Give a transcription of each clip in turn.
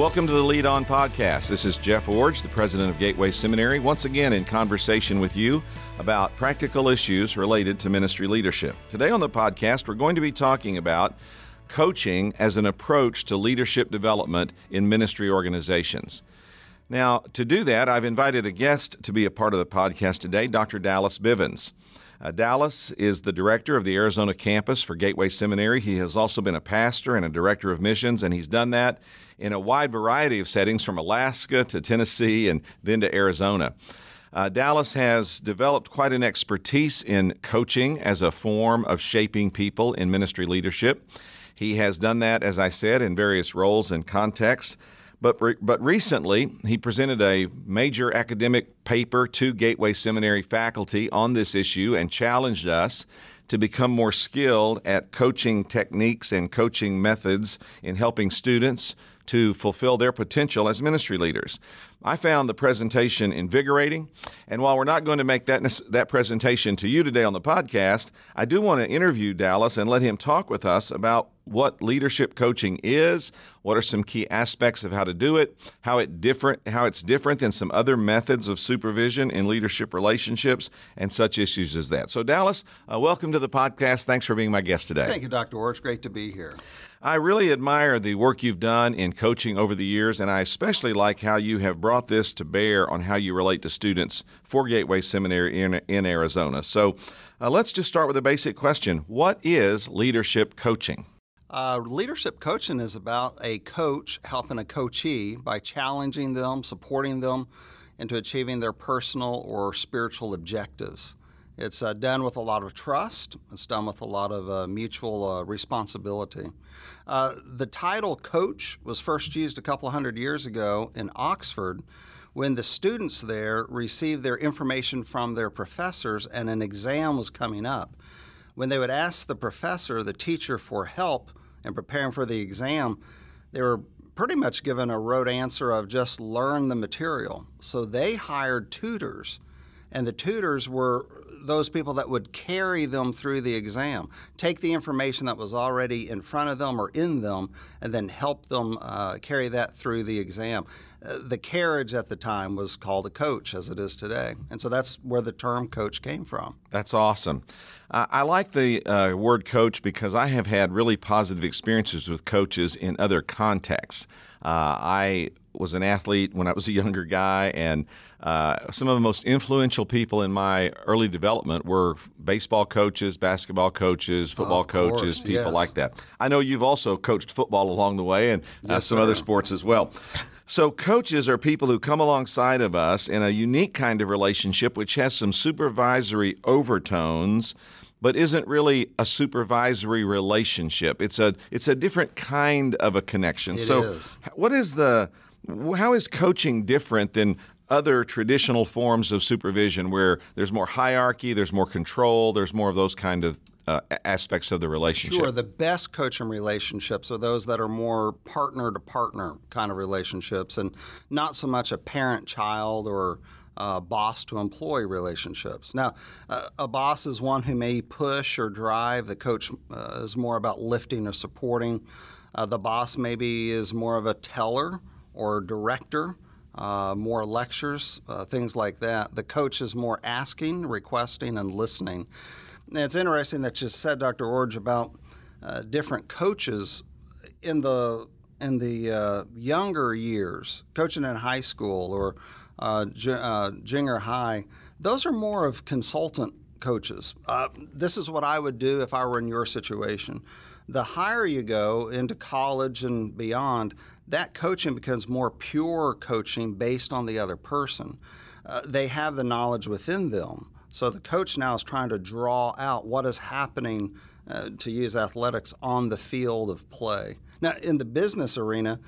Welcome to the Lead On Podcast. This is Jeff Iorg, the president of Gateway Seminary, once again in conversation with you about practical issues related to ministry leadership. Today on the podcast, we're going to be talking about coaching as an approach to leadership development in ministry organizations. Now, to do that, I've invited a guest to be a part of the podcast today, Dr. Dallas Bivens. Uh, Dallas is the director of the Arizona campus for Gateway Seminary. He has also been a pastor and a director of missions, and he's done that in a wide variety of settings from Alaska to Tennessee and then to Arizona. Uh, Dallas has developed quite an expertise in coaching as a form of shaping people in ministry leadership. He has done that, as I said, in various roles and contexts. But, but recently, he presented a major academic paper to Gateway Seminary faculty on this issue and challenged us to become more skilled at coaching techniques and coaching methods in helping students to fulfill their potential as ministry leaders. I found the presentation invigorating, and while we're not going to make that that presentation to you today on the podcast, I do want to interview Dallas and let him talk with us about what leadership coaching is, what are some key aspects of how to do it, how it different how it's different than some other methods of supervision in leadership relationships, and such issues as that. So, Dallas, uh, welcome to the podcast. Thanks for being my guest today. Thank you, Dr. Iorg. It's great to be here. I really admire the work you've done in coaching over the years, and I especially like how you have brought this to bear on how you relate to students for Gateway Seminary in, in Arizona. So, uh, let's just start with a basic question What is leadership coaching? Uh, leadership coaching is about a coach helping a coachee by challenging them, supporting them into achieving their personal or spiritual objectives. It's uh, done with a lot of trust. It's done with a lot of uh, mutual uh, responsibility. Uh, the title coach was first used a couple hundred years ago in Oxford when the students there received their information from their professors and an exam was coming up. When they would ask the professor, the teacher, for help, and preparing for the exam, they were pretty much given a rote answer of just learn the material. So they hired tutors, and the tutors were those people that would carry them through the exam, take the information that was already in front of them or in them, and then help them uh, carry that through the exam. Uh, the carriage at the time was called a coach, as it is today. And so that's where the term coach came from. That's awesome. Uh, I like the uh, word coach because I have had really positive experiences with coaches in other contexts. Uh, I was an athlete when I was a younger guy, and uh, some of the most influential people in my early development were baseball coaches, basketball coaches, football coaches, course, people yes. like that. I know you've also coached football along the way and uh, Yes, some sir. other sports as well. So, coaches are people who come alongside of us in a unique kind of relationship which has some supervisory overtones but isn't really a supervisory relationship. It's a it's a different kind of a connection. It so, is. what is the how is coaching different than other traditional forms of supervision where there's more hierarchy, there's more control, there's more of those kind of uh, aspects of the relationship? Sure, the best coaching relationships are those that are more partner to partner kind of relationships and not so much a parent child or uh, boss to employee relationships. Now, uh, a boss is one who may push or drive, the coach uh, is more about lifting or supporting. Uh, the boss maybe is more of a teller or director. Uh, more lectures, uh, things like that. The coach is more asking, requesting, and listening. And it's interesting that you said, Dr. Iorg, about uh, different coaches in the in the uh, younger years, coaching in high school or uh, ju- uh, junior high. Those are more of consultant coaches. This is what I would do if I were in your situation. The higher you go into college and beyond, that coaching becomes more pure coaching based on the other person. Uh, they have the knowledge within them. So the coach now is trying to draw out what is happening, uh, to use athletics, on the field of play. Now, in the business arena,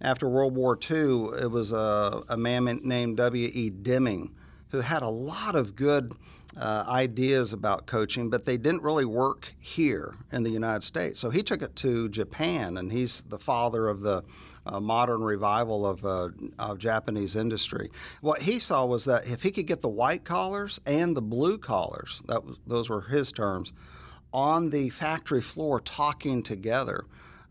after World War II, it was a, a man named W.E. Deming who had a lot of good uh, ideas about coaching, but they didn't really work here in the United States. So he took it to Japan, and he's the father of the uh, modern revival of, uh, of Japanese industry. What he saw was that if he could get the white collars and the blue collars, that was, those were his terms, on the factory floor talking together,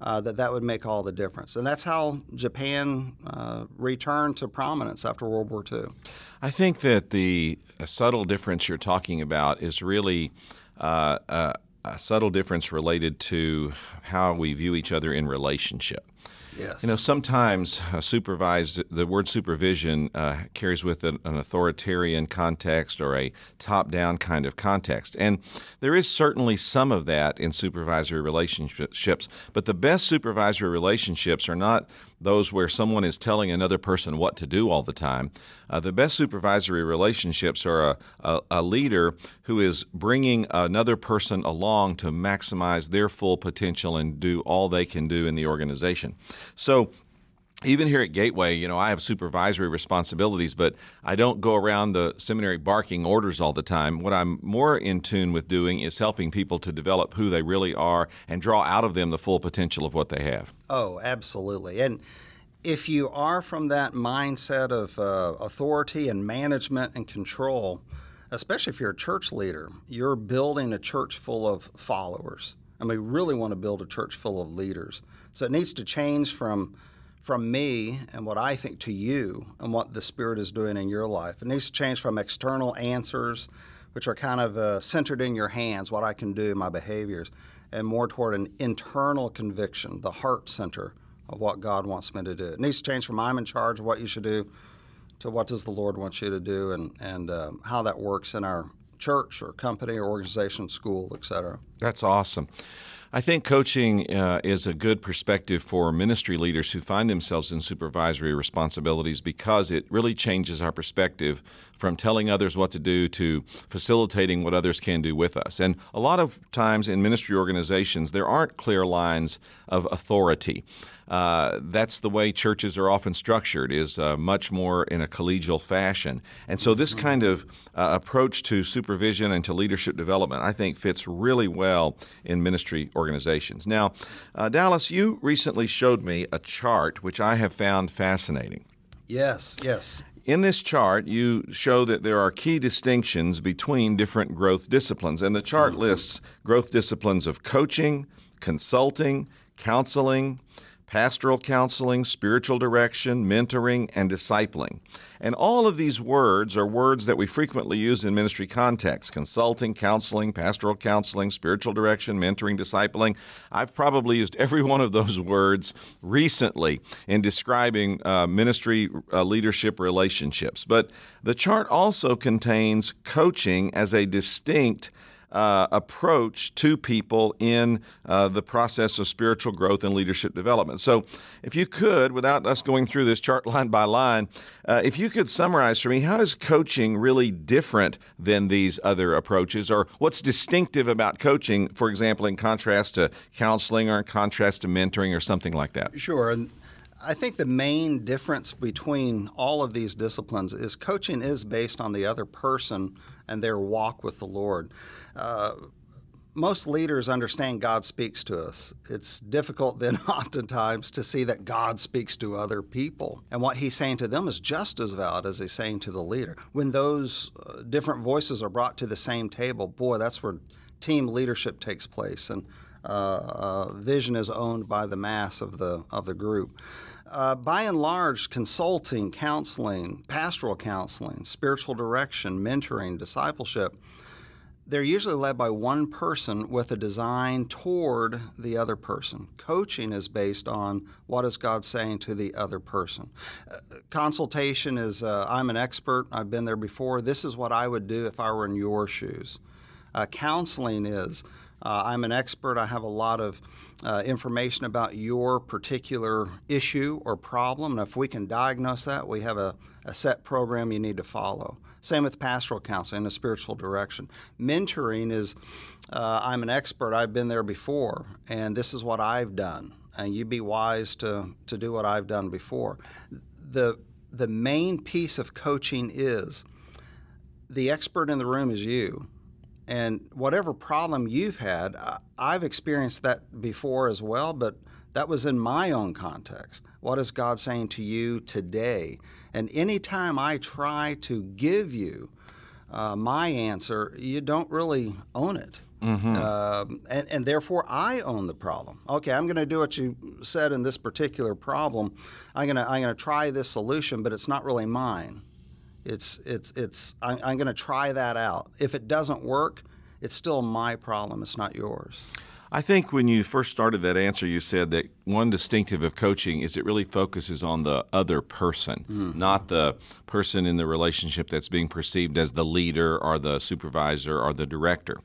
uh, that that would make all the difference. And that's how Japan uh, returned to prominence after World War II. I think that the subtle difference you're talking about is really uh, a, a subtle difference related to how we view each other in relationship. Yes. You know, sometimes uh, supervised, the word supervision uh, carries with it an authoritarian context or a top down kind of context. And there is certainly some of that in supervisory relationships, but the best supervisory relationships are not those where someone is telling another person what to do all the time. Uh, the best supervisory relationships are a, a, a, leader who is bringing another person along to maximize their full potential and do all they can do in the organization. So, even here at Gateway, you know, I have supervisory responsibilities, but I don't go around the seminary barking orders all the time. What I'm more in tune with doing is helping people to develop who they really are and draw out of them the full potential of what they have. Oh, absolutely. And if you are from that mindset of uh, authority and management and control, especially if you're a church leader, you're building a church full of followers. And we really want to build a church full of leaders. So it needs to change from from me and what I think to you and what the Spirit is doing in your life. It needs to change from external answers, which are kind of uh, centered in your hands, what I can do, my behaviors, and more toward an internal conviction, the heart center of what God wants me to do. It needs to change from I'm in charge of what you should do to what does the Lord want you to do and, and um, how that works in our church or company or organization, school, etc. That's awesome. I think coaching uh, is a good perspective for ministry leaders who find themselves in supervisory responsibilities because it really changes our perspective from telling others what to do to facilitating what others can do with us. And a lot of times in ministry organizations, there aren't clear lines of authority. Uh, that's the way churches are often structured is uh, much more in a collegial fashion. And so this kind of uh, approach to supervision and to leadership development i think fits really well in ministry organizations. Now uh, dallas you recently showed me a chart which i have found fascinating. Yes yes in this chart, you show that there are key distinctions between different growth disciplines, and the chart lists growth disciplines of coaching, consulting, counseling, pastoral counseling, spiritual direction, mentoring, and discipling. And all of these words are words that we frequently use in ministry contexts consulting, counseling, pastoral counseling, spiritual direction, mentoring, discipling. I've probably used every one of those words recently in describing uh, ministry uh, leadership relationships. But the chart also contains coaching as a distinct uh, approach to people in uh, the process of spiritual growth and leadership development. So, if you could, without us going through this chart line by line, uh, if you could summarize for me, how is coaching really different than these other approaches, or what's distinctive about coaching, for example, in contrast to counseling or in contrast to mentoring or something like that? Sure. And I think the main difference between all of these disciplines is coaching is based on the other person and their walk with the Lord. Uh, most leaders understand God speaks to us. It's difficult then, oftentimes, to see that God speaks to other people. And what He's saying to them is just as valid as He's saying to the leader. When those uh, different voices are brought to the same table, boy, that's where team leadership takes place. And uh, uh, vision is owned by the mass of the, of the group. Uh, by and large, consulting, counseling, pastoral counseling, spiritual direction, mentoring, discipleship, they're usually led by one person with a design toward the other person. Coaching is based on what is God saying to the other person. Uh, consultation is uh, I'm an expert, I've been there before, this is what I would do if I were in your shoes. Uh, counseling is uh, I'm an expert. I have a lot of uh, information about your particular issue or problem. And if we can diagnose that, we have a, a set program you need to follow. Same with pastoral counseling, a spiritual direction. Mentoring is uh, I'm an expert. I've been there before, and this is what I've done. And you'd be wise to, to do what I've done before. The, the main piece of coaching is the expert in the room is you and whatever problem you've had, I've experienced that before as well, but that was in my own context. What is God saying to you today? And anytime I try to give you uh, my answer, you don't really own it. Mm-hmm. Uh, and, and, therefore, I own the problem. Okay, I'm going to do what you said in this particular problem. I'm going to I'm going to try this solution, but it's not really mine. It's it's it's I'm, I'm going to try that out. If it doesn't work, it's still my problem. It's not yours. I think when you first started that answer, you said that one distinctive of coaching is it really focuses on the other person, mm-hmm. not the person in the relationship that's being perceived as the leader or the supervisor or the director.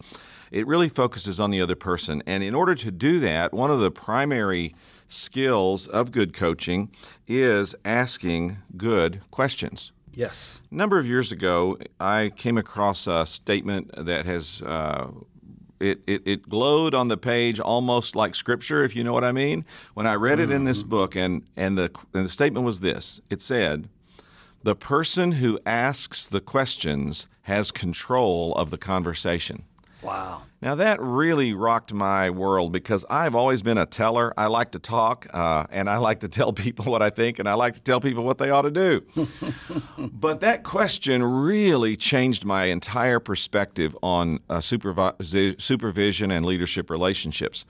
It really focuses on the other person. And in order to do that, one of the primary skills of good coaching is asking good questions. Yes. A number of years ago, I came across a statement that has uh, it, it, it glowed on the page almost like scripture, if you know what I mean. When I read it in this mm-hmm. book, and, and, the, and the statement was this it said, The person who asks the questions has control of the conversation. Wow. Now, that really rocked my world because I've always been a teller. I like to talk uh, and I like to tell people what I think and I like to tell people what they ought to do. but that question really changed my entire perspective on uh, supervi- supervision and leadership relationships.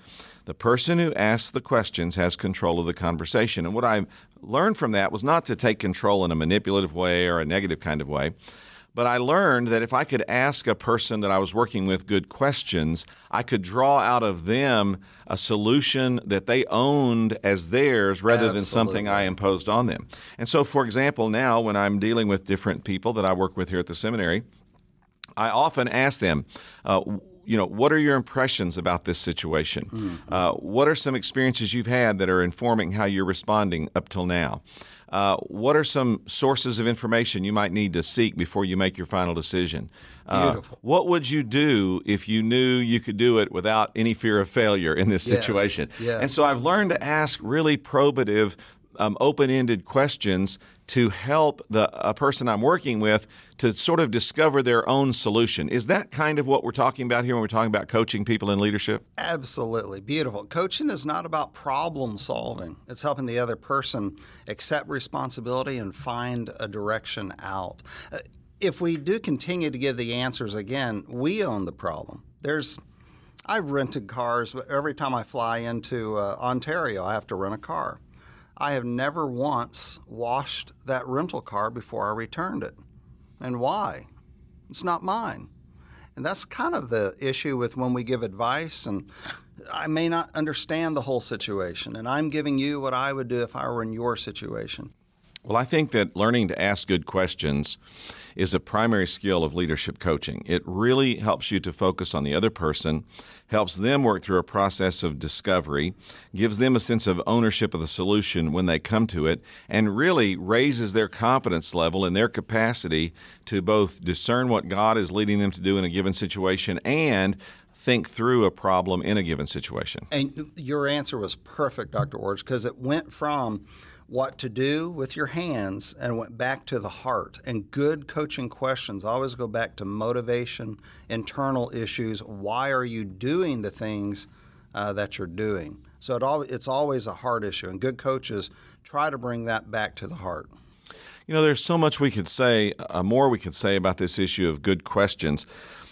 The person who asks the questions has control of the conversation. And what I learned from that was not to take control in a manipulative way or a negative kind of way but I learned that if I could ask a person that I was working with good questions, I could draw out of them a solution that they owned as theirs rather Absolutely. than something I imposed on them. And so, for example, now when I'm dealing with different people that I work with here at the seminary, I often ask them, uh, you know, what are your impressions about this situation? Mm-hmm. Uh, what are some experiences you've had that are informing how you're responding up till now? Uh, what are some sources of information you might need to seek before you make your final decision? Uh, Beautiful. What would you do if you knew you could do it without any fear of failure in this yes. situation? Yes. And so I've learned to ask really probative, um, open-ended questions to help the a person I'm working with to sort of discover their own solution. Is that kind of what we're talking about here when we're talking about coaching people in leadership? Absolutely. Beautiful. Coaching is not about problem solving. It's helping the other person accept responsibility and find a direction out. Uh, if we do continue to give the answers again, we own the problem. There's I've rented cars every time I fly into uh, Ontario, I have to rent a car. I have never once washed that rental car before I returned it. And why? It's not mine. And that's kind of the issue with when we give advice and I may not understand the whole situation and I'm giving you what I would do if I were in your situation. Well, I think that learning to ask good questions is a primary skill of leadership coaching. It really helps you to focus on the other person, helps them work through a process of discovery, gives them a sense of ownership of the solution when they come to it, and really raises their confidence level and their capacity to both discern what God is leading them to do in a given situation and think through a problem in a given situation. And your answer was perfect, Dr. Iorg, because it went from what to do with your hands and went back to the heart. And good coaching questions always go back to motivation, internal issues. Why are you doing the things uh, that you're doing? So it it's always a heart issue, and good coaches try to bring that back to the heart. You know, there's so much we could say, uh, more we could say about this issue of good questions.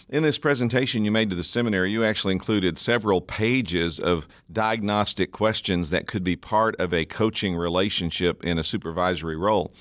In this presentation you made to the seminary, you actually included several pages of diagnostic questions that could be part of a coaching relationship in a supervisory role.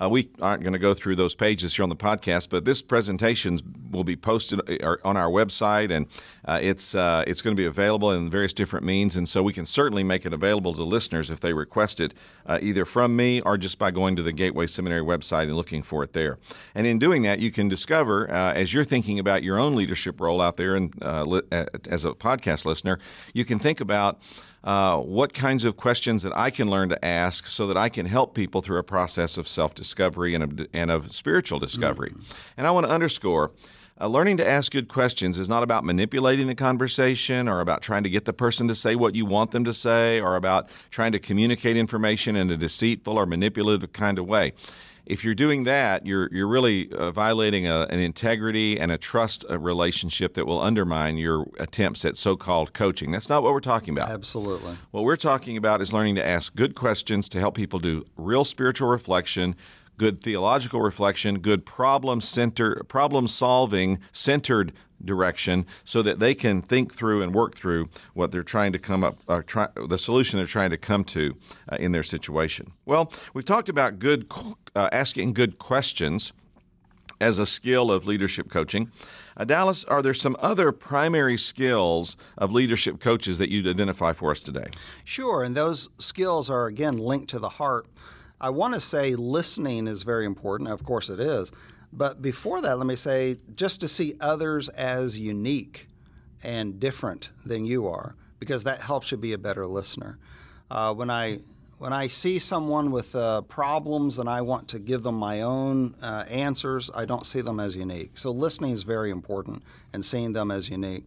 Uh, we aren't going to go through those pages here on the podcast, but this presentation will be posted uh, on our website, and uh, it's uh, it's going to be available in various different means. And so we can certainly make it available to listeners if they request it, uh, either from me or just by going to the Gateway Seminary website and looking for it there. And in doing that, you can discover uh, as you're thinking about your own leadership role out there, and li- as a podcast listener, you can think about uh, what kinds of questions that I can learn to ask so that I can help people through a process of self discovery and of, and of spiritual discovery. Mm-hmm. And I want to underscore. Uh, learning to ask good questions is not about manipulating the conversation or about trying to get the person to say what you want them to say or about trying to communicate information in a deceitful or manipulative kind of way if you're doing that, you're you're really uh, violating a, an integrity and a trust uh, relationship that will undermine your attempts at so-called coaching. That's not what we're talking about. Absolutely. What we're talking about is learning to ask good questions to help people do real spiritual reflection, good theological reflection, good problem center, problem solving centered direction so that they can think through and work through what they're trying to come up, uh, try, the solution they're trying to come to uh, in their situation. Well, we've talked about good, uh, asking good questions as a skill of leadership coaching. Uh, Dallas, are there some other primary skills of leadership coaches that you'd identify for us today? Sure, and those skills are again linked to the heart. I want to say listening is very important. Of course, it is. But before that, let me say just to see others as unique and different than you are, because that helps you be a better listener. Uh, when I when I see someone with uh, problems and I want to give them my own uh, answers, I don't see them as unique. So listening is very important and seeing them as unique.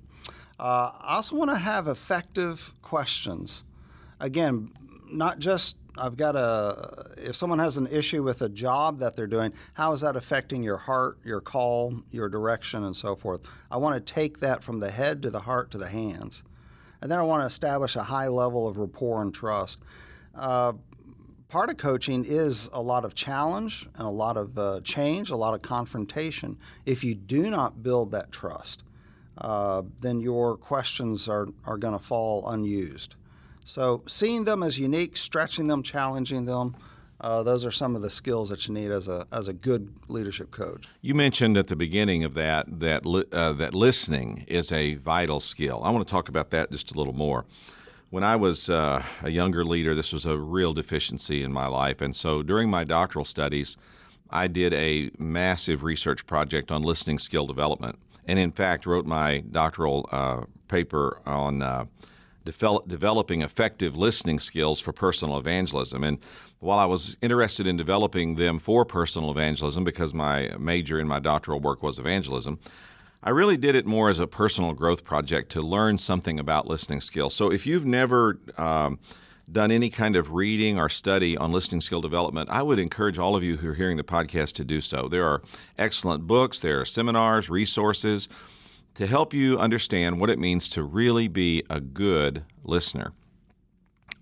Uh, I also want to have effective questions. Again, not just I've got a if someone has an issue with a job that they're doing, how is that affecting your heart, your call, your direction, and so forth? I want to take that from the head to the heart to the hands. And then I want to establish a high level of rapport and trust. Uh, part of coaching is a lot of challenge and a lot of uh, change, a lot of confrontation. If you do not build that trust, uh, then your questions are, are going to fall unused. So, seeing them as unique, stretching them, challenging them, uh, those are some of the skills that you need as a as a good leadership coach. You mentioned at the beginning of that that li- uh, that listening is a vital skill. I want to talk about that just a little more when I was uh, a younger leader, this was a real deficiency in my life. And so during my doctoral studies, I did a massive research project on listening skill development. And in fact, wrote my doctoral uh, paper on uh, develop, developing effective listening skills for personal evangelism. And while I was interested in developing them for personal evangelism, because my major in my doctoral work was evangelism, I really did it more as a personal growth project to learn something about listening skills. So if you've never um, done any kind of reading or study on listening skill development, I would encourage all of you who are hearing the podcast to do so. There are excellent books, there are seminars, resources to help you understand what it means to really be a good listener.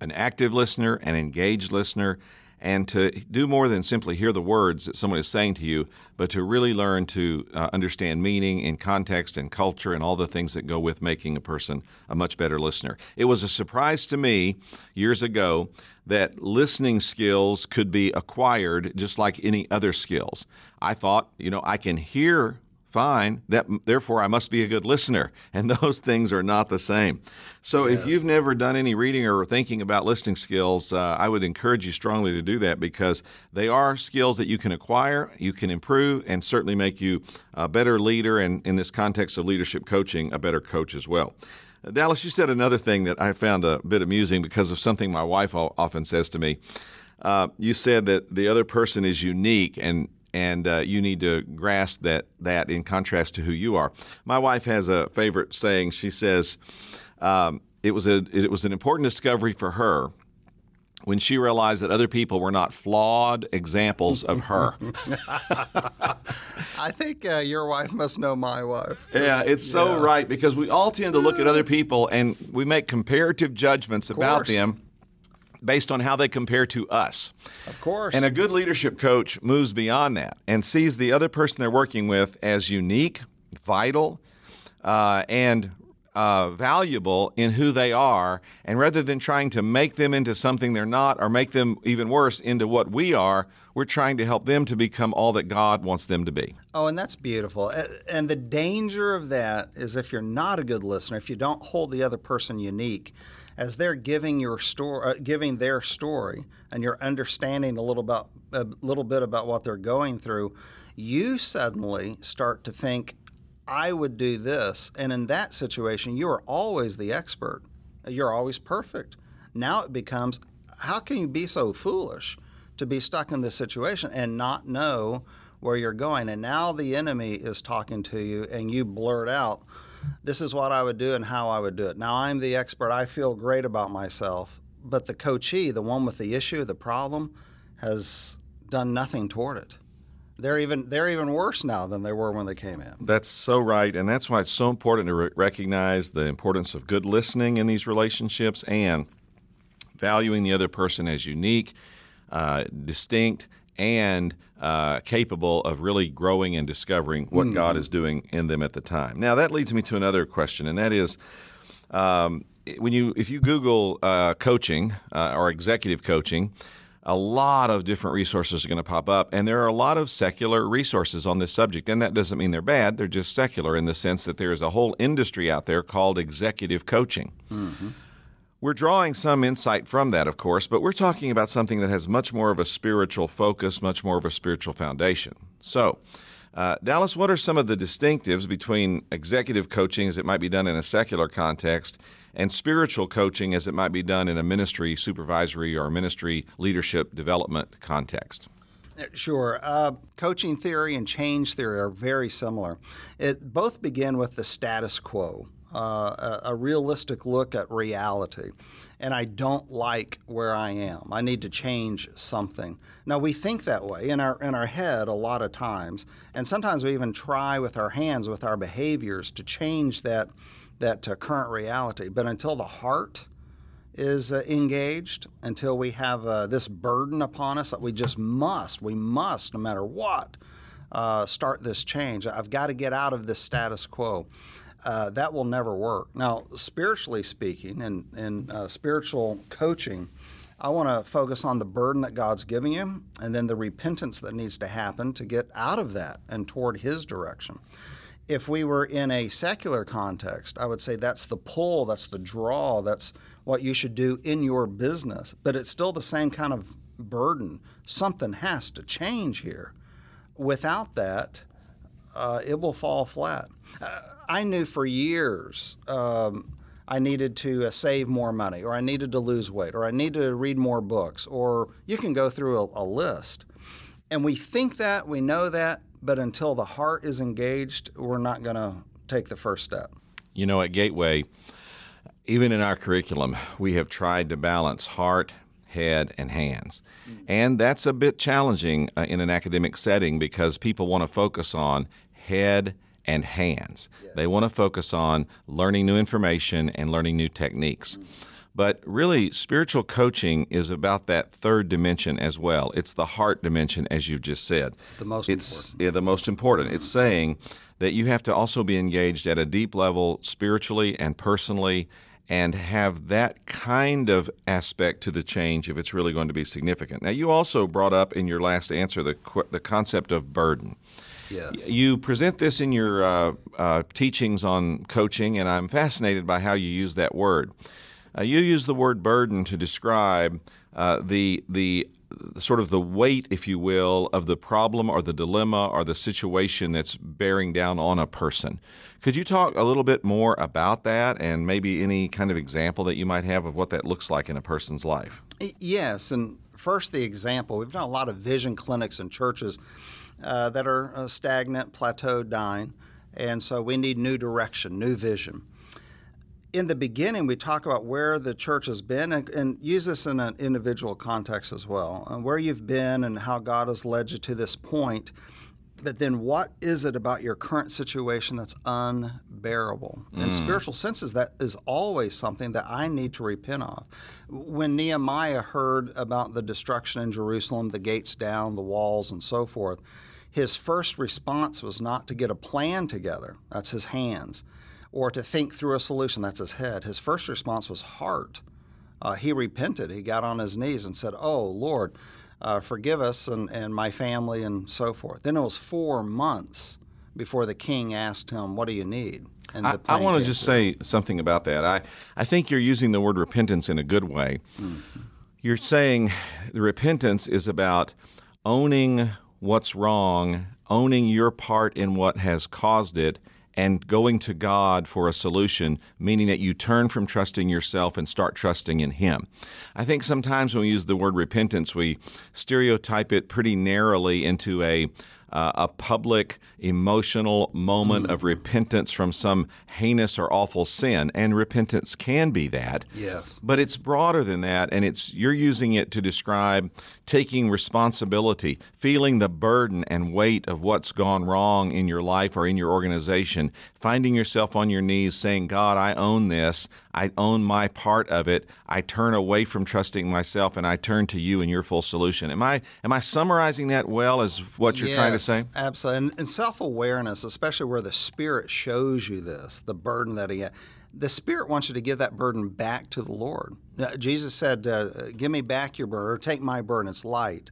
An active listener, an engaged listener, and to do more than simply hear the words that someone is saying to you, but to really learn to uh, understand meaning in context and culture and all the things that go with making a person a much better listener. It was a surprise to me years ago that listening skills could be acquired just like any other skills. I thought, you know, I can hear fine. That therefore I must be a good listener, and those things are not the same. So yes. if you've never done any reading or thinking about listening skills, uh, I would encourage you strongly to do that because they are skills that you can acquire, you can improve, and certainly make you a better leader, and in this context of leadership coaching, a better coach as well. Dallas, you said another thing that I found a bit amusing because of something my wife often says to me. Uh, you said that the other person is unique, and and uh, you need to grasp that that in contrast to who you are. My wife has a favorite saying. She says um, it was a it was an important discovery for her when she realized that other people were not flawed examples of her. I think uh, your wife must know my wife. Yeah, it's so yeah. right because we all tend to look at other people and we make comparative judgments about them based on how they compare to us. Of course. And a good leadership coach moves beyond that and sees the other person they're working with as unique, vital, uh, and uh, valuable in who they are, and rather than trying to make them into something they're not or make them even worse into what we are, we're trying to help them to become all that God wants them to be. Oh, and that's beautiful. And the danger of that is if you're not a good listener, if you don't hold the other person unique, as they're giving your story, uh, giving their story, and you're understanding a little about a little bit about what they're going through, you suddenly start to think, "I would do this," and in that situation, you are always the expert. You're always perfect. Now it becomes, how can you be so foolish to be stuck in this situation and not know where you're going? And now the enemy is talking to you, and you blurt out this is what I would do and how I would do it. Now I'm the expert. I feel great about myself. But the coachee, the one with the issue, the problem, has done nothing toward it. They're even they're even worse now than they were when they came in. That's so right, and that's why it's so important to re- recognize the importance of good listening in these relationships and valuing the other person as unique, uh, distinct, and uh, capable of really growing and discovering what God is doing in them at the time. Now, that leads me to another question, and that is. Um, when you if you Google uh, coaching uh, or executive coaching, a lot of different resources are going to pop up, and there are a lot of secular resources on this subject. And that doesn't mean they're bad; they're just secular in the sense that there is a whole industry out there called executive coaching. Mm-hmm. We're drawing some insight from that, of course, but we're talking about something that has much more of a spiritual focus, much more of a spiritual foundation. So. Uh, Dallas, what are some of the distinctives between executive coaching as it might be done in a secular context and spiritual coaching as it might be done in a ministry supervisory or ministry leadership development context? Sure. Uh, coaching theory and change theory are very similar. It both begin with the status quo, uh, a, realistic look at reality. And I don't like where I am. I need to change something. Now we think that way in our in our head a lot of times, and sometimes we even try with our hands, with our behaviors, to change that that uh, current reality. But until the heart is uh, engaged, until we have uh, this burden upon us that we just must, we must, no matter what, start this change. I've got to get out of this status quo. Uh, that will never work. Now, spiritually speaking, and in uh, spiritual coaching, I want to focus on the burden that God's giving you and then the repentance that needs to happen to get out of that and toward His direction if we were in a secular context, I would say that's the pull, that's the draw, that's what you should do in your business. But it's still the same kind of burden. Something has to change here. Without that, uh, it will fall flat. Uh, I knew for years um, I needed to uh, save more money, or I needed to lose weight, or I needed to read more books, or you can go through a, a list. And we think that, we know that, but until the heart is engaged, we're not going to take the first step. You know, at Gateway, even in our curriculum, we have tried to balance heart, head, and hands. Mm-hmm. And that's a bit challenging uh, in an academic setting because people want to focus on head and hands. Yes. They want to focus on learning new information and learning new techniques. Mm-hmm. But really, spiritual coaching is about that third dimension as well. It's the heart dimension, as you've just said. The most it's, important. Yeah, the most important. It's saying that you have to also be engaged at a deep level spiritually and personally and have that kind of aspect to the change if it's really going to be significant. Now, you also brought up in your last answer the, the concept of burden. Yes. You present this in your uh, uh, teachings on coaching, and I'm fascinated by how you use that word. Uh, you use the word burden to describe uh, the the sort of the weight, if you will, of the problem or the dilemma or the situation that's bearing down on a person. Could you talk a little bit more about that and maybe any kind of example that you might have of what that looks like in a person's life? Yes, and first the example. We've done a lot of vision clinics and churches uh, that are uh, stagnant, plateaued, dying, and so we need new direction, new vision in the beginning, we talk about where the church has been and, and, use this in an individual context as well, and where you've been and how God has led you to this point. But then, what is it about your current situation that's unbearable? Mm. In spiritual senses, that is always something that I need to repent of. When Nehemiah heard about the destruction in Jerusalem, the gates down, the walls, and so forth, his first response was not to get a plan together. That's his hands or to think through a solution. That's his head. His first response was heart. Uh, he repented. He got on his knees and said, Oh, Lord, uh, forgive us and, and my family and so forth. Then it was four months before the king asked him, What do you need? And I, I want to just say something about that. I, I think you're using the word repentance in a good way. Mm-hmm. You're saying the repentance is about owning what's wrong, owning your part in what has caused it, and going to God for a solution, meaning that you turn from trusting yourself and start trusting in Him. I think sometimes when we use the word repentance, we stereotype it pretty narrowly into a uh, a public emotional moment of repentance from some heinous or awful sin, and repentance can be that. Yes. But it's broader than that, and it's you're using it to describe taking responsibility, feeling the burden and weight of what's gone wrong in your life or in your organization, finding yourself on your knees saying, God, I own this. I own my part of it. I turn away from trusting myself and I turn to you and your full solution. Am I am I summarizing that well as what you're yes, trying to Absolutely. And, and self awareness, especially where the Spirit shows you this, the burden that He had. The Spirit wants you to give that burden back to the Lord. Now, Jesus said, uh, Give me back your burden, or take my burden, it's light.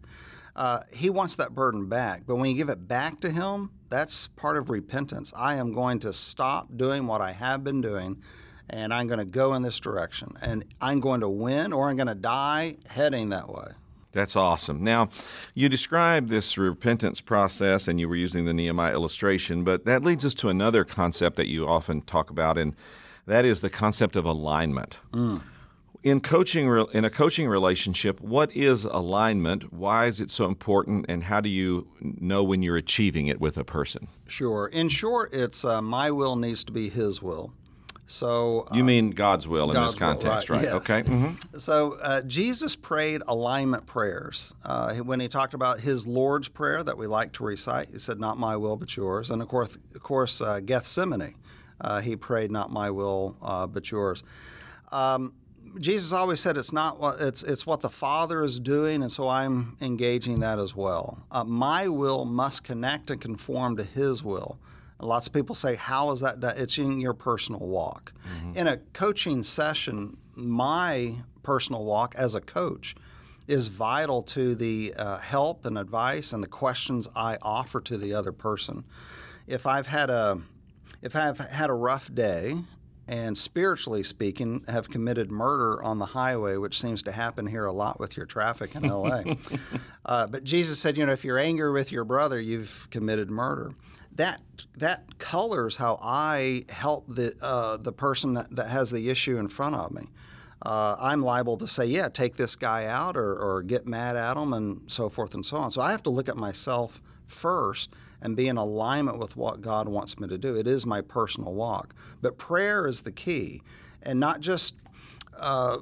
Uh, he wants that burden back. But when you give it back to Him, that's part of repentance. I am going to stop doing what I have been doing and I'm going to go in this direction. And I'm going to win or I'm going to die heading that way. That's awesome. Now, you described this repentance process and you were using the Nehemiah illustration, but that leads us to another concept that you often talk about, and that is the concept of alignment. Mm. In coaching, in a coaching relationship, what is alignment? Why is it so important, and how do you know when you're achieving it with a person? Sure. In short, it's uh, my will needs to be His will, so you uh, mean God's will in God's this context, will, right? right? Yes. Okay. Mm-hmm. So uh, Jesus prayed alignment prayers uh, when he talked about his Lord's prayer that we like to recite. He said, "Not my will, but yours." And of course, of course, uh, Gethsemane, uh, he prayed, "Not my will, uh, but yours." Um, Jesus always said it's not what it's it's what the Father is doing, and so I'm engaging that as well. my will must connect and conform to His will. Lots of people say, How is that done? It's in your personal walk. Mm-hmm. In a coaching session, my personal walk as a coach is vital to the uh, help and advice and the questions I offer to the other person. If I've had a if I've had a rough day and spiritually speaking have committed murder on the highway, which seems to happen here a lot with your traffic in LA. uh, but Jesus said, you know, if you're angry with your brother, you've committed murder that that colors how I help the uh, the person that, that, has the issue in front of me. Uh, I'm liable to say, yeah, take this guy out or, or get mad at him and so forth and so on. So I have to look at myself first and be in alignment with what God wants me to do. It is my personal walk, but prayer is the key, and not just. Uh,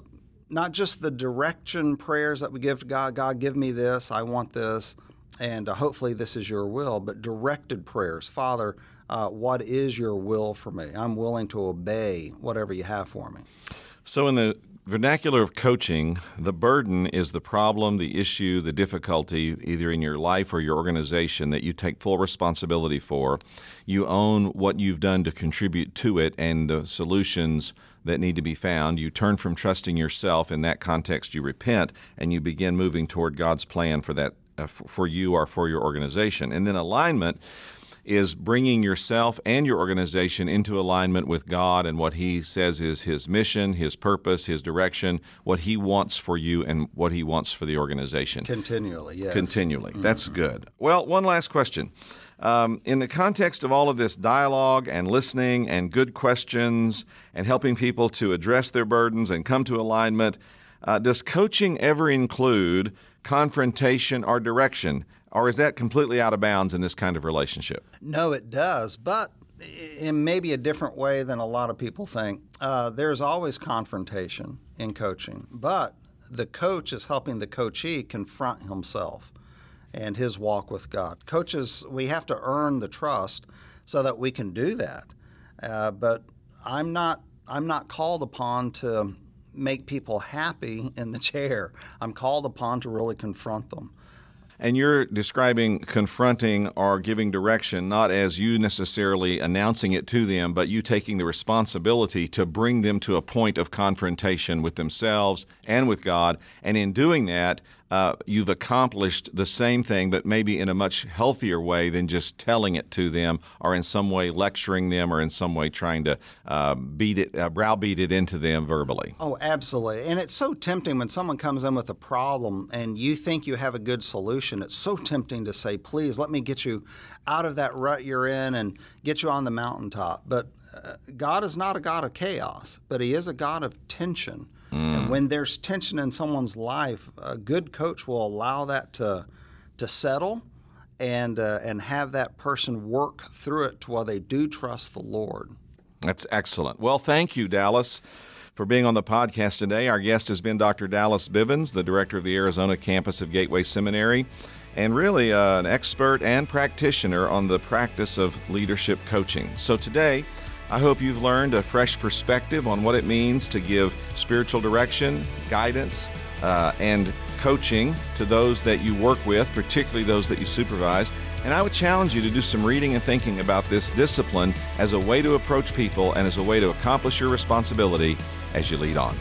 not just the direction prayers that we give to God, God, give me this, I want this, and uh, hopefully this is your will, but directed prayers. Father, uh, what is your will for me? I'm willing to obey whatever you have for me. So, in the vernacular of coaching, the burden is the problem, the issue, the difficulty, either in your life or your organization, that you take full responsibility for. You own what you've done to contribute to it and the solutions that need to be found. You turn from trusting yourself. In that context, you repent and you begin moving toward God's plan for that uh, for you or for your organization. And then alignment is bringing yourself and your organization into alignment with God and what He says is His mission, His purpose, His direction, what He wants for you, and what He wants for the organization. Continually, yes. Continually. Mm-hmm. That's good. Well, one last question. Um, in the context of all of this dialogue and listening and good questions and helping people to address their burdens and come to alignment, uh, does coaching ever include confrontation or direction? Or is that completely out of bounds in this kind of relationship? No, it does, but in maybe a different way than a lot of people think. Uh, there's always confrontation in coaching, but the coach is helping the coachee confront himself and his walk with God. Coaches, we have to earn the trust so that we can do that. Uh, but I'm not I'm not called upon to make people happy in the chair. I'm called upon to really confront them. And you're describing confronting or giving direction not as you necessarily announcing it to them, but you taking the responsibility to bring them to a point of confrontation with themselves and with God. And in doing that, uh, you've accomplished the same thing, but maybe in a much healthier way than just telling it to them, or in some way lecturing them, or in some way trying to uh, beat it, uh, browbeat it into them verbally. Oh, absolutely. And it's so tempting when someone comes in with a problem and you think you have a good solution. It's so tempting to say, "Please, let me get you out of that rut you're in and get you on the mountaintop." But God is not a God of chaos, but He is a God of tension. Mm. And when there's tension in someone's life, a good coach will allow that to to settle and uh, and have that person work through it to while they do trust the Lord. That's excellent. Well, thank you, Dallas, for being on the podcast today. Our guest has been Dr. Dallas Bivens, the director of the Arizona campus of Gateway Seminary, and really uh, an expert and practitioner on the practice of leadership coaching. So today, I hope you've learned a fresh perspective on what it means to give spiritual direction, guidance, uh, and coaching to those that you work with, particularly those that you supervise. And I would challenge you to do some reading and thinking about this discipline as a way to approach people and as a way to accomplish your responsibility as you lead on.